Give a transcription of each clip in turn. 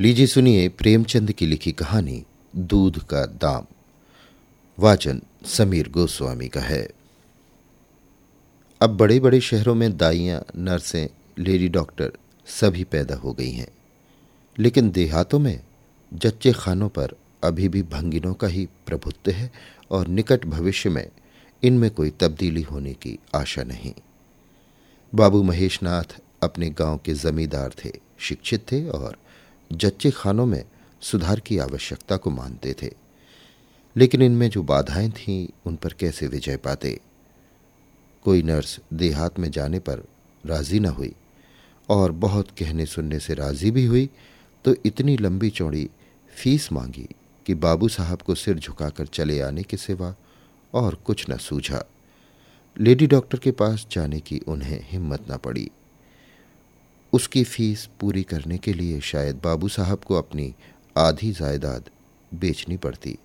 लीजिए सुनिए प्रेमचंद की लिखी कहानी, दूध का दाम। वाचन समीर गोस्वामी का है। अब बड़े बड़े शहरों में दाइयाँ, नर्सें, लेडी डॉक्टर सभी पैदा हो गई हैं। लेकिन देहातों में जच्चे खानों पर अभी भी भंगिनों का ही प्रभुत्व है और निकट भविष्य में इनमें कोई तब्दीली होने की आशा नहीं। बाबू महेशनाथ अपने गाँव के जमींदार थे, शिक्षित थे और जच्चे खानों में सुधार की आवश्यकता को मानते थे। लेकिन इनमें जो बाधाएँ थीं, उन पर कैसे विजय पाते? कोई नर्स देहात में जाने पर राज़ी न हुई और बहुत कहने सुनने से राज़ी भी हुई तो इतनी लंबी चौड़ी फ़ीस मांगी कि बाबू साहब को सिर झुकाकर चले आने के सिवा और कुछ न सूझा। लेडी डॉक्टर के पास जाने की उन्हें हिम्मत न पड़ी। उसकी फ़ीस पूरी करने के लिए शायद बाबू साहब को अपनी आधी जायदाद बेचनी पड़ती।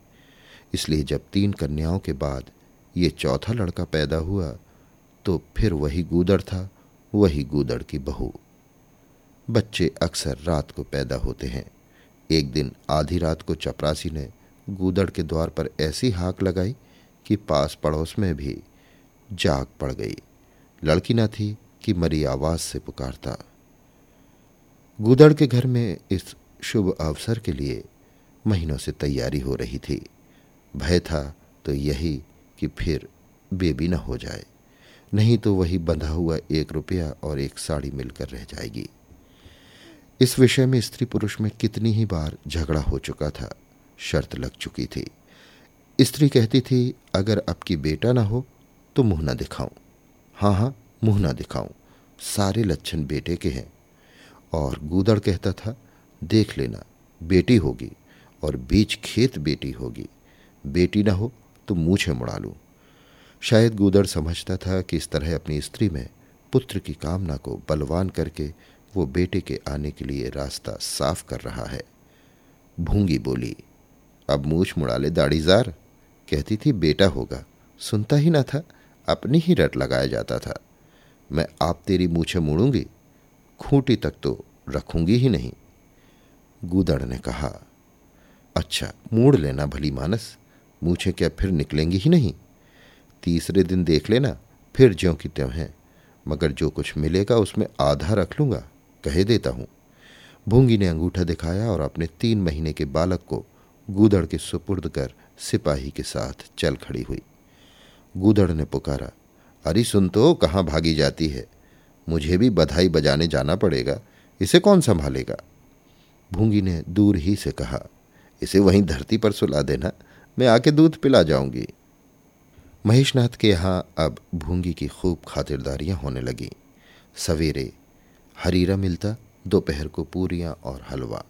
इसलिए जब तीन कन्याओं के बाद ये चौथा लड़का पैदा हुआ तो फिर वही गूदड़ था, वही गूदड़ की बहू। बच्चे अक्सर रात को पैदा होते हैं। एक दिन आधी रात को चपरासी ने गूदड़ के द्वार पर ऐसी हाक लगाई कि पास पड़ोस में भी जाग पड़ गई। लड़की न थी कि मरी आवाज़ से पुकारता। गुदड़ के घर में इस शुभ अवसर के लिए महीनों से तैयारी हो रही थी। भय था तो यही कि फिर बेबी न हो जाए। नहीं तो वही बंधा हुआ एक रुपया और एक साड़ी मिलकर रह जाएगी। इस विषय में स्त्री पुरुष में कितनी ही बार झगड़ा हो चुका था, शर्त लग चुकी थी। स्त्री कहती थी, अगर आपकी बेटा ना हो तो मुँह ना दिखाऊँ। हाँ हाँ मुँह ना दिखाऊँ। सारे लक्षण बेटे के हैं। और गूदड़ कहता था, देख लेना, बेटी होगी और बीच खेत बेटी होगी। बेटी ना हो तो मूछे मुड़ा लूँ। शायद गूदड़ समझता था कि इस तरह अपनी स्त्री में पुत्र की कामना को बलवान करके वो बेटे के आने के लिए रास्ता साफ़ कर रहा है। भूँगी बोली, अब मूछ मुड़ा ले दाढ़ीजार। कहती थी, बेटा होगा। सुनता ही ना था, अपनी ही रट लगाया जाता था। मैं आप तेरी मूछे मुड़ूँगी खूंटी तक तो रखूँगी ही नहीं। गूदड़ ने कहा अच्छा मूड लेना भली मानस मूछे क्या फिर निकलेंगी ही नहीं। तीसरे दिन देख लेना, फिर ज्यों की त्यों हैं, मगर जो कुछ मिलेगा उसमें आधा रख लूँगा, कहे देता हूँ। भूँगी ने अंगूठा दिखाया और अपने तीन महीने के बालक को गूदड़ के सुपुर्द कर सिपाही के साथ चल खड़ी हुई। गूदड़ ने पुकारा, अरे सुन तो कहाँ भागी जाती है? मुझे भी बधाई बजाने जाना पड़ेगा। इसे कौन संभालेगा? भूँगी ने दूर ही से कहा, इसे वहीं धरती पर सुला देना, मैं आके दूध पिला जाऊँगी। महेशनाथ के यहाँ अब भूँगी की खूब खातिरदारियाँ होने लगी। सवेरे हरीरा मिलता, दोपहर को पूरियाँ और हलवा।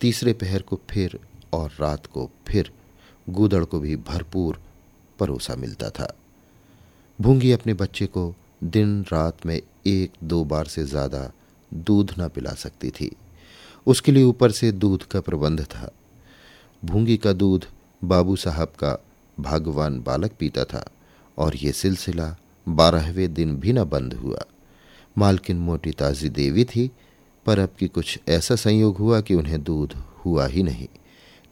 तीसरे पहर को फिर और रात को फिर गूदड़ को भी भरपूर परोसा मिलता था। भूँगी अपने बच्चे को दिन रात में एक दो बार से ज़्यादा दूध न पिला सकती थी। उसके लिए ऊपर से दूध का प्रबंध था। भूँगी का दूध बाबू साहब का भगवान बालक पीता था और ये सिलसिला बारहवें दिन भी न बंद हुआ। मालकिन मोटी ताजी देवी थी, पर अब की कुछ ऐसा संयोग हुआ कि उन्हें दूध हुआ ही नहीं।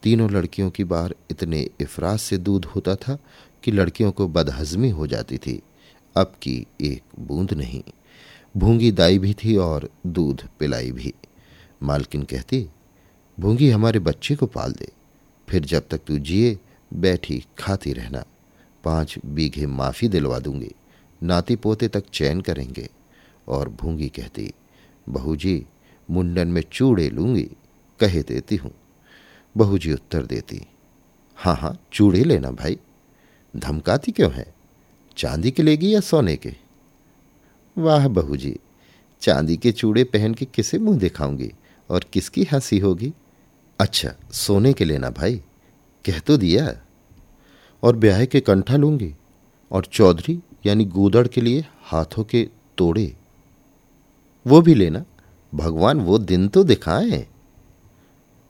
तीनों लड़कियों की बार इतने इफराज से दूध होता था कि लड़कियों को बदहजमी हो जाती थी। अब की एक बूंद नहीं। भूँगी दाई भी थी और दूध पिलाई भी। मालकिन कहती, भूँगी हमारे बच्चे को पाल दे। फिर जब तक तू जिए, बैठी खाती रहना। पाँच बीघे माफ़ी दिलवा दूँगी। नाती पोते तक चैन करेंगे। और भूँगी कहती बहू जी मुंडन में चूड़े लूँगी। कहे देती हूँ। बहू जी उत्तर देती हाँ हाँ चूड़े लेना भाई। धमकाती क्यों है? चांदी के लेगी या सोने के? वाह बहू जी चांदी के चूड़े पहन के किसे मुँह दिखाऊँगी और किसकी हँसी होगी? अच्छा सोने के लेना भाई, कह तो दिया। और ब्याह के कंठा लूँगी और चौधरी यानी गूदड़ के लिए हाथों के तोड़े। वो भी लेना, भगवान वो दिन तो दिखाए।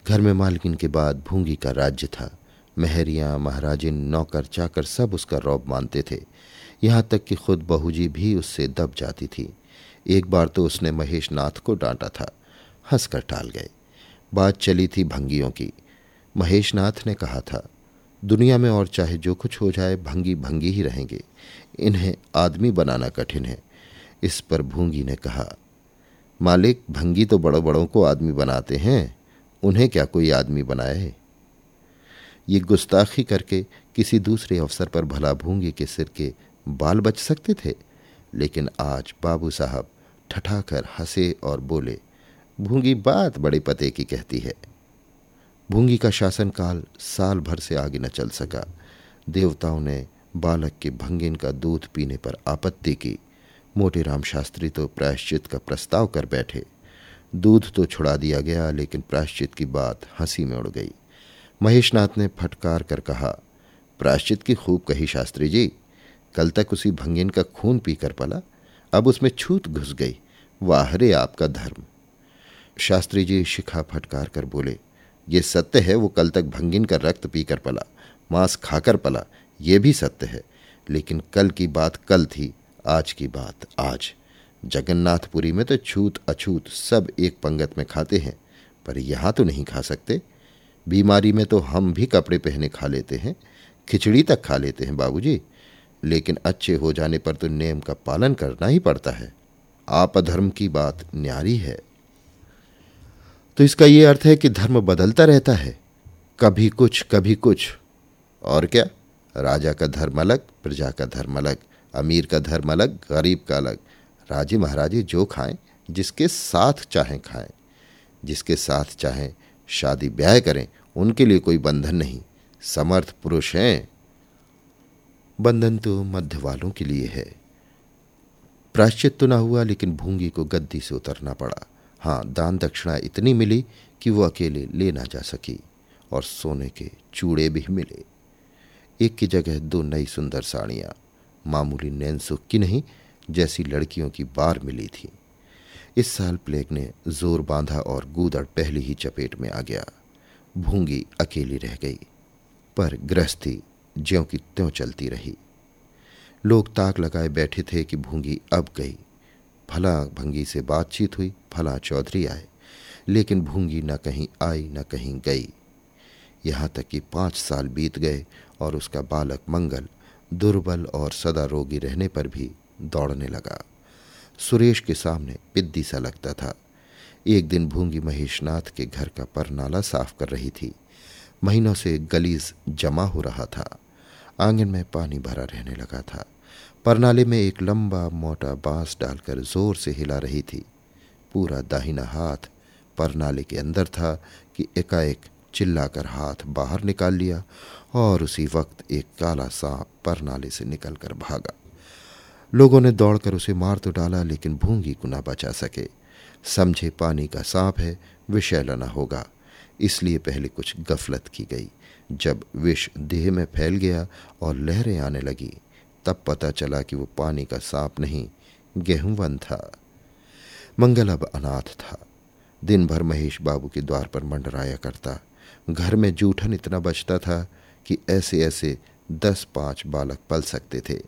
घर में मालकिन के बाद भूँगी का राज्य था, महरियाँ महाराजिन नौकर, चाकर सब उसका रौब मानते थे। यहाँ तक कि खुद बहूजी भी उससे दब जाती थी। एक बार तो उसने महेश नाथ को डांटा था, हंसकर टाल गए। बात चली थी भंगियों की। महेश नाथ ने कहा था, दुनिया में और चाहे जो कुछ हो जाए, भंगी भंगी ही रहेंगे। इन्हें आदमी बनाना कठिन है। इस पर भूँगी ने कहा, मालिक, भंगी तो बड़ों बड़ों को आदमी बनाते हैं। उन्हें क्या कोई आदमी बनाए? ये गुस्ताखी करके किसी दूसरे अवसर पर भला भूँगी के सिर के बाल बच सकते थे। लेकिन आज बाबू साहब ठठाकर हंसे और बोले, भूँगी बात बड़े पते की कहती है। भूँगी का शासनकाल साल भर से आगे न चल सका। देवताओं ने बालक के भंगिन का दूध पीने पर आपत्ति की। मोटे राम शास्त्री तो प्रायश्चित का प्रस्ताव कर बैठे। दूध तो छुड़ा दिया गया, लेकिन प्रायश्चित की बात हँसी में उड़ गई। महेशनाथ ने फटकार कर कहा, प्रायश्चित की खूब कही, शास्त्री जी। कल तक उसी भंगिन का खून पीकर पला। अब उसमें छूत घुस गई। वाह रे आपका धर्म। शास्त्री जी शिखा फटकार कर बोले, ये सत्य है, वो कल तक भंगिन का रक्त पीकर पला, मांस खाकर पला, ये भी सत्य है। लेकिन कल की बात कल थी, आज की बात आज। जगन्नाथपुरी में तो छूत अछूत सब एक पंगत में खाते हैं, पर यहाँ तो नहीं खा सकते। बीमारी में तो हम भी कपड़े पहने खा लेते हैं, खिचड़ी तक खा लेते हैं बाबूजी। लेकिन अच्छे हो जाने पर तो नियम का पालन करना ही पड़ता है। आप अधर्म की बात न्यारी है। तो इसका यह अर्थ है कि धर्म बदलता रहता है। कभी कुछ कभी कुछ। और क्या? राजा का धर्म अलग, प्रजा का धर्म अलग, अमीर का धर्म अलग, गरीब का अलग। राजे महाराजे जो खाएँ, जिसके साथ चाहें खाएँ। जिसके साथ चाहें शादी ब्याह करें, उनके लिए कोई बंधन नहीं। समर्थ पुरुष हैं। बंधन तो मध्य वालों के लिए है। प्राश्चित तो ना हुआ, लेकिन भूँगी को गद्दी से उतरना पड़ा। हाँ दान दक्षिणा इतनी मिली कि वो अकेले ले ना जा सकी और सोने के चूड़े भी मिले। एक की जगह दो नई सुंदर साड़ियाँ, मामूली नैन सुख की नहीं, जैसी लड़कियों की बार मिली थी। इस साल प्लेग ने ज़ोर बांधा और गूदड़ पहली ही चपेट में आ गया। भूँगी अकेली रह गई, पर गृहस्थी ज्यों की त्यों चलती रही। लोग ताक लगाए बैठे थे कि भूँगी अब गई। फला भंगी से बातचीत हुई फला चौधरी आए। लेकिन भूँगी न कहीं आई, न कहीं गई। यहाँ तक कि पाँच साल बीत गए और उसका बालक मंगल, दुर्बल और सदा रोगी रहने पर भी दौड़ने लगा। सुरेश के सामने पिद्दी सा लगता था। एक दिन भूँगी महेशनाथ के घर का परनाला साफ़ कर रही थी। महीनों से गलीज जमा हो रहा था। आँगन में पानी भरा रहने लगा था। परनाले में एक लंबा मोटा बाँस डालकर ज़ोर से हिला रही थी। पूरा दाहिना हाथ परनाले के अंदर था कि एकाएक चिल्लाकर हाथ बाहर निकाल लिया और उसी वक्त एक काला सांप परनाले से निकलकर भागा। लोगों ने दौड़कर उसे मार तो डाला, लेकिन भूँगी को ना बचा सके। समझे पानी का सांप है, विषैला न होगा। इसलिए पहले कुछ गफलत की गई। जब विष देह में फैल गया और लहरें आने लगी, तब पता चला कि वो पानी का सांप नहीं गेहूंवन था। मंगल अब अनाथ था। दिन भर महेश बाबू के द्वार पर मंडराया करता। घर में जूठन इतना बचता था कि ऐसे ऐसे दस पाँच बालक पल सकते थे।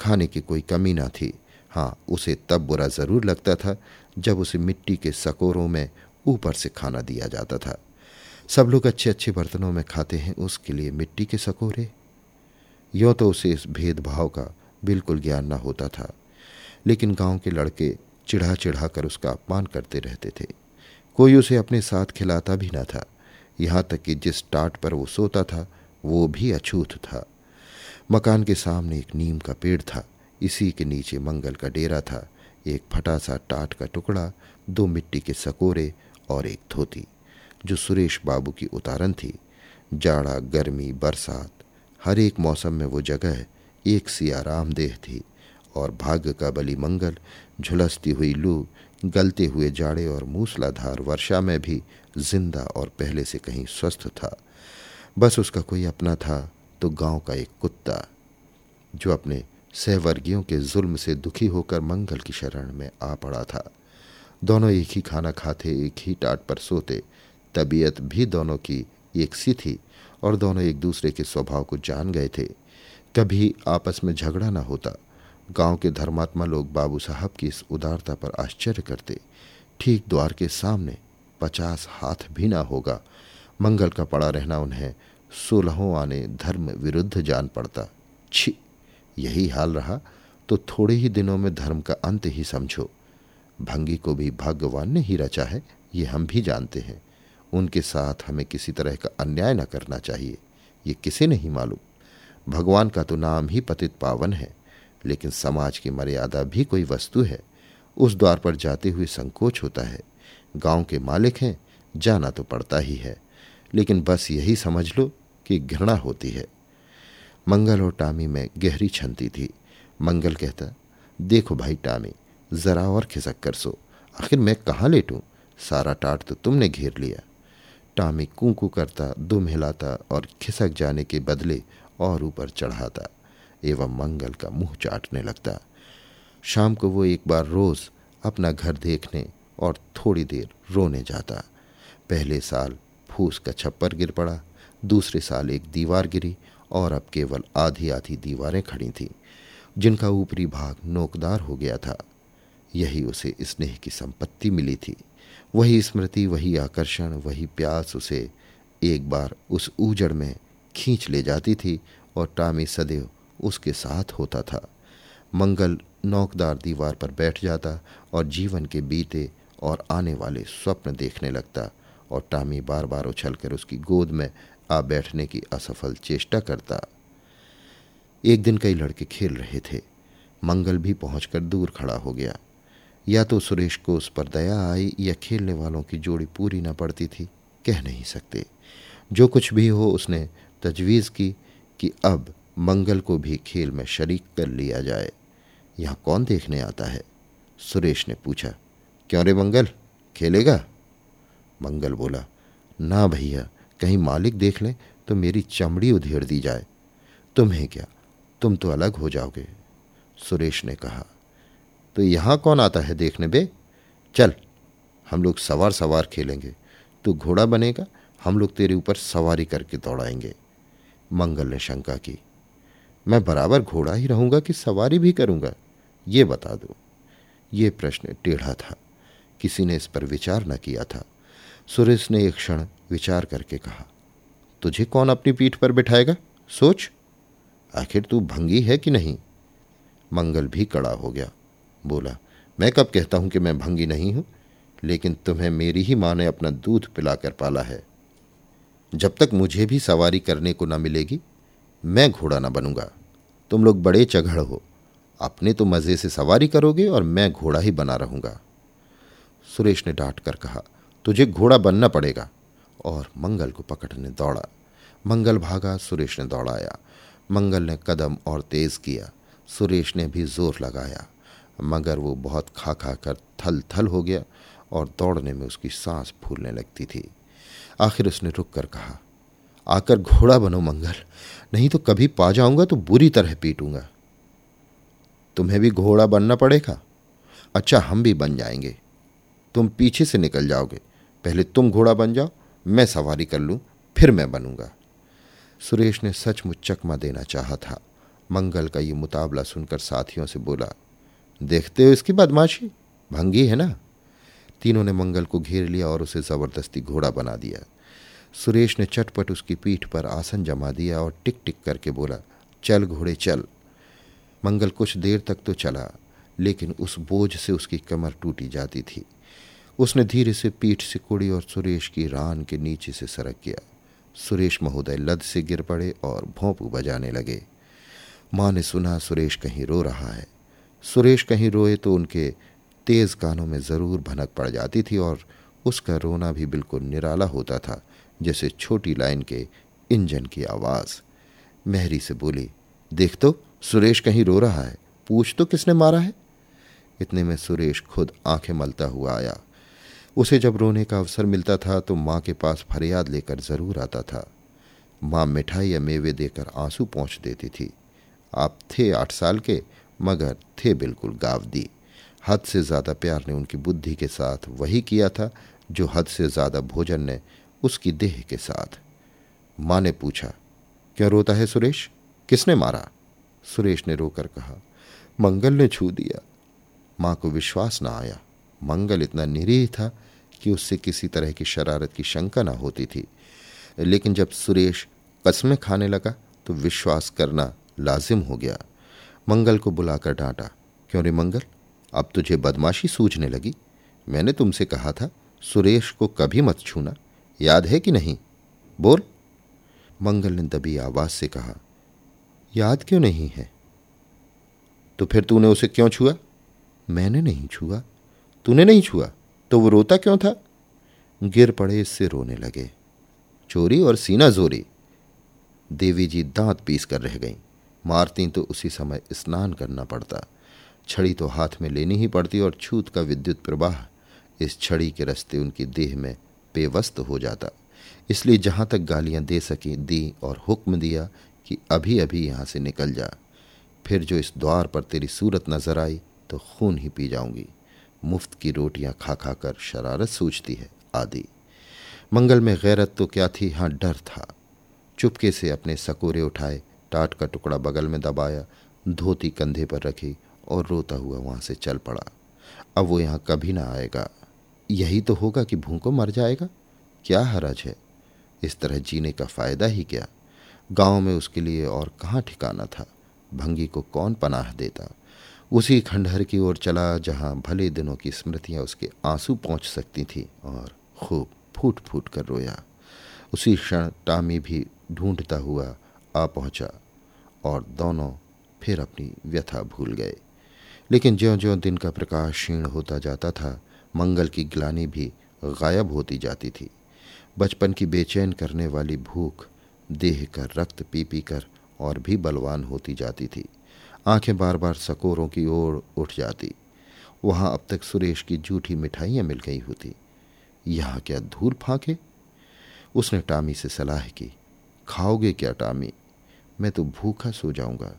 खाने की कोई कमी ना थी। हाँ उसे तब बुरा ज़रूर लगता था जब उसे मिट्टी के सकोरों में ऊपर से खाना दिया जाता था। सब लोग अच्छे अच्छे बर्तनों में खाते हैं, उसके लिए मिट्टी के सकोरे। यों तो उसे इस भेदभाव का बिल्कुल ज्ञान न होता था, लेकिन गाँव के लड़के चिढ़ा चिढ़ा कर उसका अपमान करते रहते थे। कोई उसे अपने साथ खिलाता भी न था। यहाँ तक कि जिस टाट पर वो सोता था, वो भी अछूत था। मकान के सामने एक नीम का पेड़ था, इसी के नीचे मंगल का डेरा था। एक फटा सा टाट का टुकड़ा, दो मिट्टी के सकोरे और एक धोती। जो सुरेश बाबू की उतारन थी। जाड़ा, गर्मी, बरसात, हर एक मौसम में वो जगह एक सी आरामदेह थी और भाग्य का बली मंगल, झुलसती हुई लू, गलते हुए जाड़े और मूसलाधार वर्षा में भी ज़िंदा और पहले से कहीं स्वस्थ था। बस उसका कोई अपना था तो गाँव का एक कुत्ता, जो अपने सहवर्गियों के जुल्म से दुखी होकर मंगल की शरण में आ पड़ा था। दोनों एक ही खाना खाते, एक ही टाट पर सोते तबीयत भी दोनों की एक सी थी और दोनों एक दूसरे के स्वभाव को जान गए थे। कभी आपस में झगड़ा ना होता। गाँव के धर्मात्मा लोग बाबू साहब की इस उदारता पर आश्चर्य करते। ठीक द्वार के सामने पचास हाथ भी ना होगा। मंगल का पड़ा रहना उन्हें सोलहों आने धर्म विरुद्ध जान पड़ता। छी, यही हाल रहा तो थोड़े ही दिनों में धर्म का अंत ही समझो। भंगी को भी भगवान ने ही रचा है, ये हम भी जानते हैं। उनके साथ हमें किसी तरह का अन्याय न करना चाहिए। ये किसे नहीं मालूम? भगवान का तो नाम ही पतित पावन है, लेकिन समाज की मर्यादा भी कोई वस्तु है। उस द्वार पर जाते हुए संकोच होता है। गाँव के मालिक हैं, जाना तो पड़ता ही है। लेकिन बस यही समझ लो कि घृणा होती है। मंगल और टामी में गहरी छनती थी। मंगल कहता, देखो भाई टामी, जरा और खिसक कर सो। आखिर मैं कहाँ लेटूं? सारा टाट तो तुमने घेर लिया। टामी कूकू करता, दुम हिलाता और खिसक जाने के बदले और ऊपर चढ़ाता, एवं मंगल का मुँह चाटने लगता। शाम को वो एक बार रोज अपना घर देखने और थोड़ी देर रोने जाता। पहले साल फूस का छप्पर गिर पड़ा, दूसरे साल एक दीवार गिरी और अब केवल आधी आधी दीवारें खड़ी थीं, जिनका ऊपरी भाग नोकदार हो गया था। यही उसे स्नेह की संपत्ति मिली थी। वही स्मृति, वही आकर्षण, वही प्यास उसे एक बार उस ऊजड़ में खींच ले जाती थी और टामी सदैव उसके साथ होता था। मंगल नौकदार दीवार पर बैठ जाता और जीवन के बीते और आने वाले स्वप्न देखने लगता और टामी बार बार उछलकर उसकी गोद में आ बैठने की असफल चेष्टा करता। एक दिन कई लड़के खेल रहे थे। मंगल भी पहुंचकर दूर खड़ा हो गया। या तो सुरेश को उस पर दया आई या खेलने वालों की जोड़ी पूरी न पड़ती थी, कह नहीं सकते। जो कुछ भी हो, उसने तजवीज़ की कि अब मंगल को भी खेल में शरीक कर लिया जाए। यहाँ कौन देखने आता है? सुरेश ने पूछा। क्यों रे मंगल? खेलेगा? मंगल बोला, ना भैया, कहीं मालिक देख लें तो मेरी चमड़ी उधेड़ दी जाए। तुम्हें क्या? तुम तो अलग हो जाओगे। सुरेश ने कहा तो यहाँ कौन आता है देखने बे? चल, हम लोग सवार सवार खेलेंगे। तू घोड़ा बनेगा, हम लोग तेरे ऊपर सवारी करके दौड़ाएँगे। मंगल ने शंका की। मैं बराबर घोड़ा ही रहूँगा कि सवारी भी करूँगा? ये बता दो। ये प्रश्न टेढ़ा था। किसी ने इस पर विचार न किया था। सुरेश ने एक क्षण विचार करके कहा, तुझे कौन अपनी पीठ पर बिठाएगा? सोच। आखिर तू भंगी है कि नहीं? मंगल भी कड़ा हो गया। बोला, मैं कब कहता हूँ कि मैं भंगी नहीं हूँ, लेकिन तुम्हें मेरी ही माँ ने अपना दूध पिलाकर पाला है। जब तक मुझे भी सवारी करने को न मिलेगी, मैं घोड़ा ना बनूँगा। तुम लोग बड़े चघड़ हो। अपने तो मज़े से सवारी करोगे और मैं घोड़ा ही बना रहूँगा। सुरेश ने डांट कर कहा, तुझे घोड़ा बनना पड़ेगा। और मंगल को पकड़ने दौड़ा। मंगल भागा, सुरेश ने दौड़ाया। मंगल ने कदम और तेज किया। सुरेश ने भी ज़ोर लगाया। मगर वो बहुत खा खा कर थल थल हो गया और दौड़ने में उसकी सांस फूलने लगती थी। आखिर उसने रुक कर कहा, आकर घोड़ा बनो मंगल, नहीं तो कभी पा जाऊँगा तो बुरी तरह पीटूँगा। तुम्हें भी घोड़ा बनना पड़ेगा। अच्छा हम भी बन जाएँगे। तुम पीछे से निकल जाओगे। पहले तुम घोड़ा बन जाओ, मैं सवारी कर लूँ, फिर मैं बनूँगा। सुरेश ने सचमुच चकमा देना चाहा था। मंगल का ये मुताबला सुनकर साथियों से बोला देखते हो इसकी बदमाशी? भंगी है ना? तीनों ने मंगल को घेर लिया और उसे ज़बरदस्ती घोड़ा बना दिया। सुरेश ने चटपट उसकी पीठ पर आसन जमा दिया और टिक टिक करके बोला, चल घोड़े, चल। मंगल कुछ देर तक तो चला, लेकिन उस बोझ से उसकी कमर टूटी जाती थी। उसने धीरे से पीठ से कुड़ी और सुरेश की रान के नीचे से सरक गया। सुरेश महोदय लद से गिर पड़े और भोंपू बजाने लगे। माँ ने सुना, सुरेश कहीं रो रहा है। सुरेश कहीं रोए तो उनके तेज कानों में ज़रूर भनक पड़ जाती थी और उसका रोना भी बिल्कुल निराला होता था, जैसे छोटी लाइन के इंजन की आवाज़। मेहरी से बोली, देख तो सुरेश कहीं रो रहा है। पूछ तो किसने मारा है? इतने में सुरेश खुद आँखें मलता हुआ आया। उसे जब रोने का अवसर मिलता था तो माँ के पास फरियाद लेकर ज़रूर आता था। माँ मिठाई या मेवे देकर आँसू पहुँच देती थी। आप थे आठ साल के मगर थे बिल्कुल गावदी। हद से ज़्यादा प्यार ने उनकी बुद्धि के साथ वही किया था, जो हद से ज़्यादा भोजन ने उसकी देह के साथ। माँ ने पूछा, क्या रोता है सुरेश? किसने मारा? सुरेश ने रोकर कहा, मंगल ने छू दिया। माँ को विश्वास न आया। मंगल इतना निरीह था कि उससे किसी तरह की शरारत की शंका ना होती थी। लेकिन जब सुरेश कसमें खाने लगा तो विश्वास करना लाजिम हो गया। मंगल को बुलाकर डांटा। क्यों रे मंगल? अब तुझे बदमाशी सूझने लगी। मैंने तुमसे कहा था, सुरेश को कभी मत छूना। याद है कि नहीं? बोल। मंगल ने दबी आवाज़ से कहा, याद क्यों नहीं है? तो फिर तूने उसे क्यों छुआ? मैंने नहीं छुआ। तूने नहीं छुआ? तो वो रोता क्यों था? गिर पड़े इससे रोने लगे। चोरी और सीना जोरी। देवी जी दांत पीस कर रह गईं। मारती तो उसी समय स्नान करना पड़ता। छड़ी तो हाथ में लेनी ही पड़ती और छूत का विद्युत प्रवाह इस छड़ी के रस्ते उनकी देह में पेवस्त हो जाता। इसलिए जहाँ तक गालियाँ दे सकी, दी और हुक्म दिया कि अभी अभी यहाँ से निकल जा। फिर जो इस द्वार पर तेरी सूरत नज़र आई तो खून ही पी जाऊँगी। मुफ़्त की रोटियाँ खा खा कर शरारत सूझती है, आदि। मंगल में गैरत तो क्या थी? हाँ डर था। चुपके से अपने सकोरे उठाए टाट का टुकड़ा बगल में दबाया, धोती कंधे पर रखी और रोता हुआ वहाँ से चल पड़ा। अब वो यहाँ कभी ना आएगा। यही तो होगा कि भूखों मर जाएगा। क्या हरज है? इस तरह जीने का फ़ायदा ही क्या? गाँव में उसके लिए और कहाँ ठिकाना था? भंगी को कौन पनाह देता? उसी खंडहर की ओर चला, जहाँ भले दिनों की स्मृतियाँ उसके आँसू पहुँच सकती थी और खूब फूट फूट कर रोया। उसी क्षण टामी भी ढूंढता हुआ आ पहुँचा। और दोनों फिर अपनी व्यथा भूल गए। लेकिन ज्यो ज्यो दिन का प्रकाश क्षीण होता जाता था, मंगल की ग्लानी भी गायब होती जाती थी। बचपन की बेचैन करने वाली भूख देह कर रक्त पी पी कर और भी बलवान होती जाती थी। आँखें बार बार सकोरों की ओर उठ जाती। वहाँ अब तक सुरेश की जूठी मिठाइयाँ मिल गई होती। यहाँ क्या धूल फांके? उसने टामी से सलाह की, खाओगे क्या टामी? मैं तो भूखा सो जाऊँगा।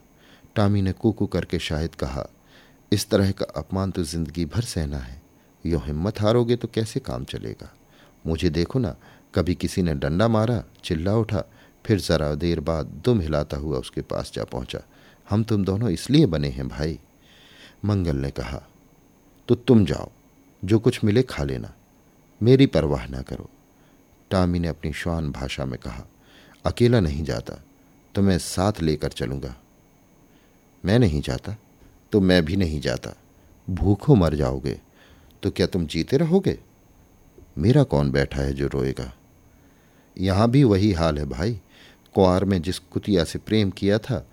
टामी ने कुकू करके शायद कहा, इस तरह का अपमान तो ज़िंदगी भर सहना है। यो हिम्मत हारोगे तो कैसे काम चलेगा? मुझे देखो ना, कभी किसी ने डंडा मारा, चिल्ला उठा, फिर जरा देर बाद दुम हिलाता हुआ उसके पास जा पहुँचा। हम तुम दोनों इसलिए बने हैं भाई। मंगल ने कहा तो तुम जाओ, जो कुछ मिले खा लेना। मेरी परवाह ना करो। टामी ने अपनी श्वान भाषा में कहा, अकेला नहीं जाता। तो मैं साथ लेकर चलूँगा। मैं नहीं जाता तो मैं भी नहीं जाता। भूखों मर जाओगे तो क्या तुम जीते रहोगे? मेरा कौन बैठा है जो रोएगा? यहाँ भी वही हाल है भाई। कुआर में जिस कुतिया से प्रेम किया था,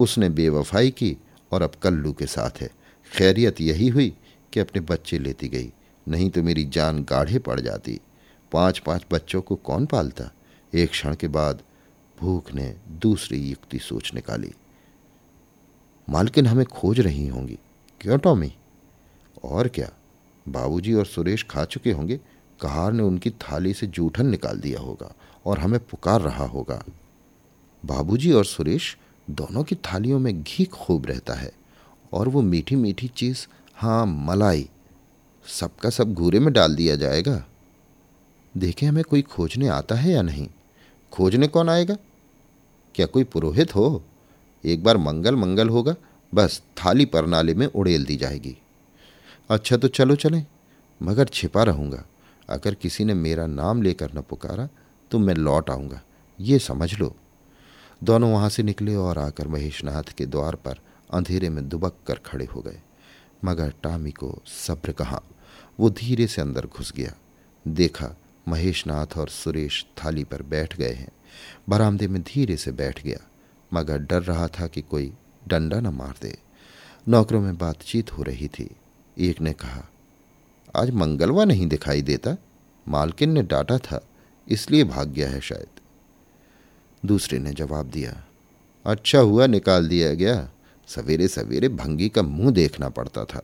उसने बेवफाई की और अब कल्लू के साथ है। खैरियत यही हुई कि अपने बच्चे लेती गई, नहीं तो मेरी जान गाढ़े पड़ जाती। पाँच पाँच बच्चों को कौन पालता? एक क्षण के बाद भूख ने दूसरी युक्ति सोच निकाली। मालकिन हमें खोज रही होंगी। क्यों, टॉमी? और क्या? बाबूजी और सुरेश खा चुके होंगे। कहार ने उनकी थाली से जूठन निकाल दिया होगा और हमें पुकार रहा होगा। बाबूजी और सुरेश दोनों की थालियों में घी खूब रहता है और वो मीठी मीठी चीज़ हाँ मलाई, सबका सब घूरे में डाल दिया जाएगा। देखें, हमें कोई खोजने आता है या नहीं? खोजने कौन आएगा? क्या कोई पुरोहित हो? एक बार मंगल मंगल होगा, बस थाली परनाले में उड़ेल दी जाएगी। अच्छा तो चलो चलें, मगर छिपा रहूँगा। अगर किसी ने मेरा नाम लेकर न पुकारा तो मैं लौट आऊँगा। ये समझ लो। दोनों वहाँ से निकले और आकर महेशनाथ के द्वार पर अंधेरे में दुबक कर खड़े हो गए। मगर टामी को सब्र कहा? वो धीरे से अंदर घुस गया। देखा, महेशनाथ और सुरेश थाली पर बैठ गए हैं। बरामदे में धीरे से बैठ गया, मगर डर रहा था कि कोई डंडा न मार दे। नौकरों में बातचीत हो रही थी। एक ने कहा, आज मंगलवा नहीं दिखाई देता। मालकिन ने डांटा था, इसलिए भाग गया है शायद। दूसरे ने जवाब दिया अच्छा हुआ, निकाल दिया गया। सवेरे सवेरे भंगी का मुँह देखना पड़ता था।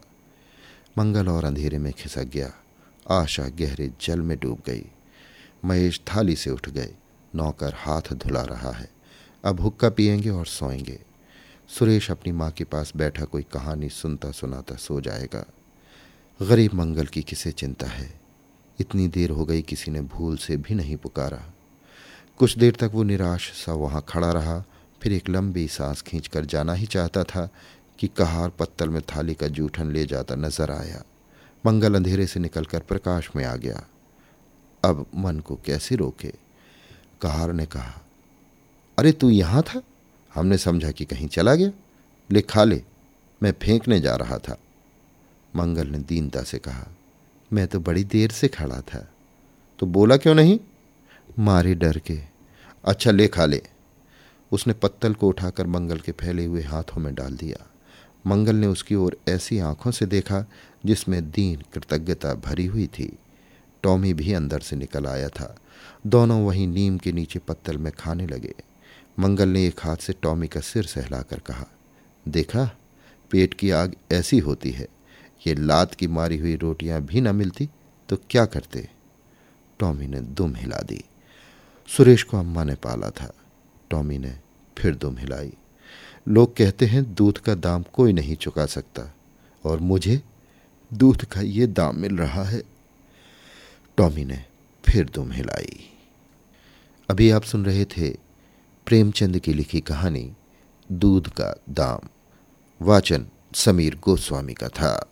मंगल और अंधेरे में खिसक गया। आशा गहरे जल में डूब गई। महेश थाली से उठ गए। नौकर हाथ धुला रहा है। अब हुक्का पिएँगे और सोएँगे। सुरेश अपनी माँ के पास बैठा कोई कहानी सुनता सुनाता सो जाएगा। गरीब मंगल की किसे चिंता है? इतनी देर हो गई, किसी ने भूल से भी नहीं पुकारा। कुछ देर तक वो निराश सा वहाँ खड़ा रहा। फिर एक लंबी सांस खींचकर जाना ही चाहता था कि कहार पत्तल में थाली का जूठन ले जाता नज़र आया। मंगल अंधेरे से निकलकर प्रकाश में आ गया। अब मन को कैसे रोके? कहार ने कहा, अरे तू यहाँ था? हमने समझा कि कहीं चला गया। ले, खा ले, मैं फेंकने जा रहा था। मंगल ने दीनता से कहा, मैं तो बड़ी देर से खड़ा था। तो बोला क्यों नहीं? मारे डर के। अच्छा ले, खा ले। उसने पत्तल को उठाकर मंगल के फैले हुए हाथों में डाल दिया। मंगल ने उसकी ओर ऐसी आँखों से देखा, जिसमें दीन कृतज्ञता भरी हुई थी। टॉमी भी अंदर से निकल आया था। दोनों वहीं नीम के नीचे पत्तल में खाने लगे। मंगल ने एक हाथ से टॉमी का सिर सहलाकर कहा, देखा, पेट की आग ऐसी होती है, ये लात की मारी हुई रोटियाँ भी न मिलती तो क्या करते? टॉमी ने दुम हिला दी। सुरेश को अम्मा ने पाला था। टॉमी ने फिर दुम हिलाई। लोग कहते हैं, दूध का दाम कोई नहीं चुका सकता, और मुझे दूध का ये दाम मिल रहा है। टॉमी ने फिर दुम हिलाई। अभी आप सुन रहे थे प्रेमचंद की लिखी कहानी, दूध का दाम। वाचन समीर गोस्वामी का था।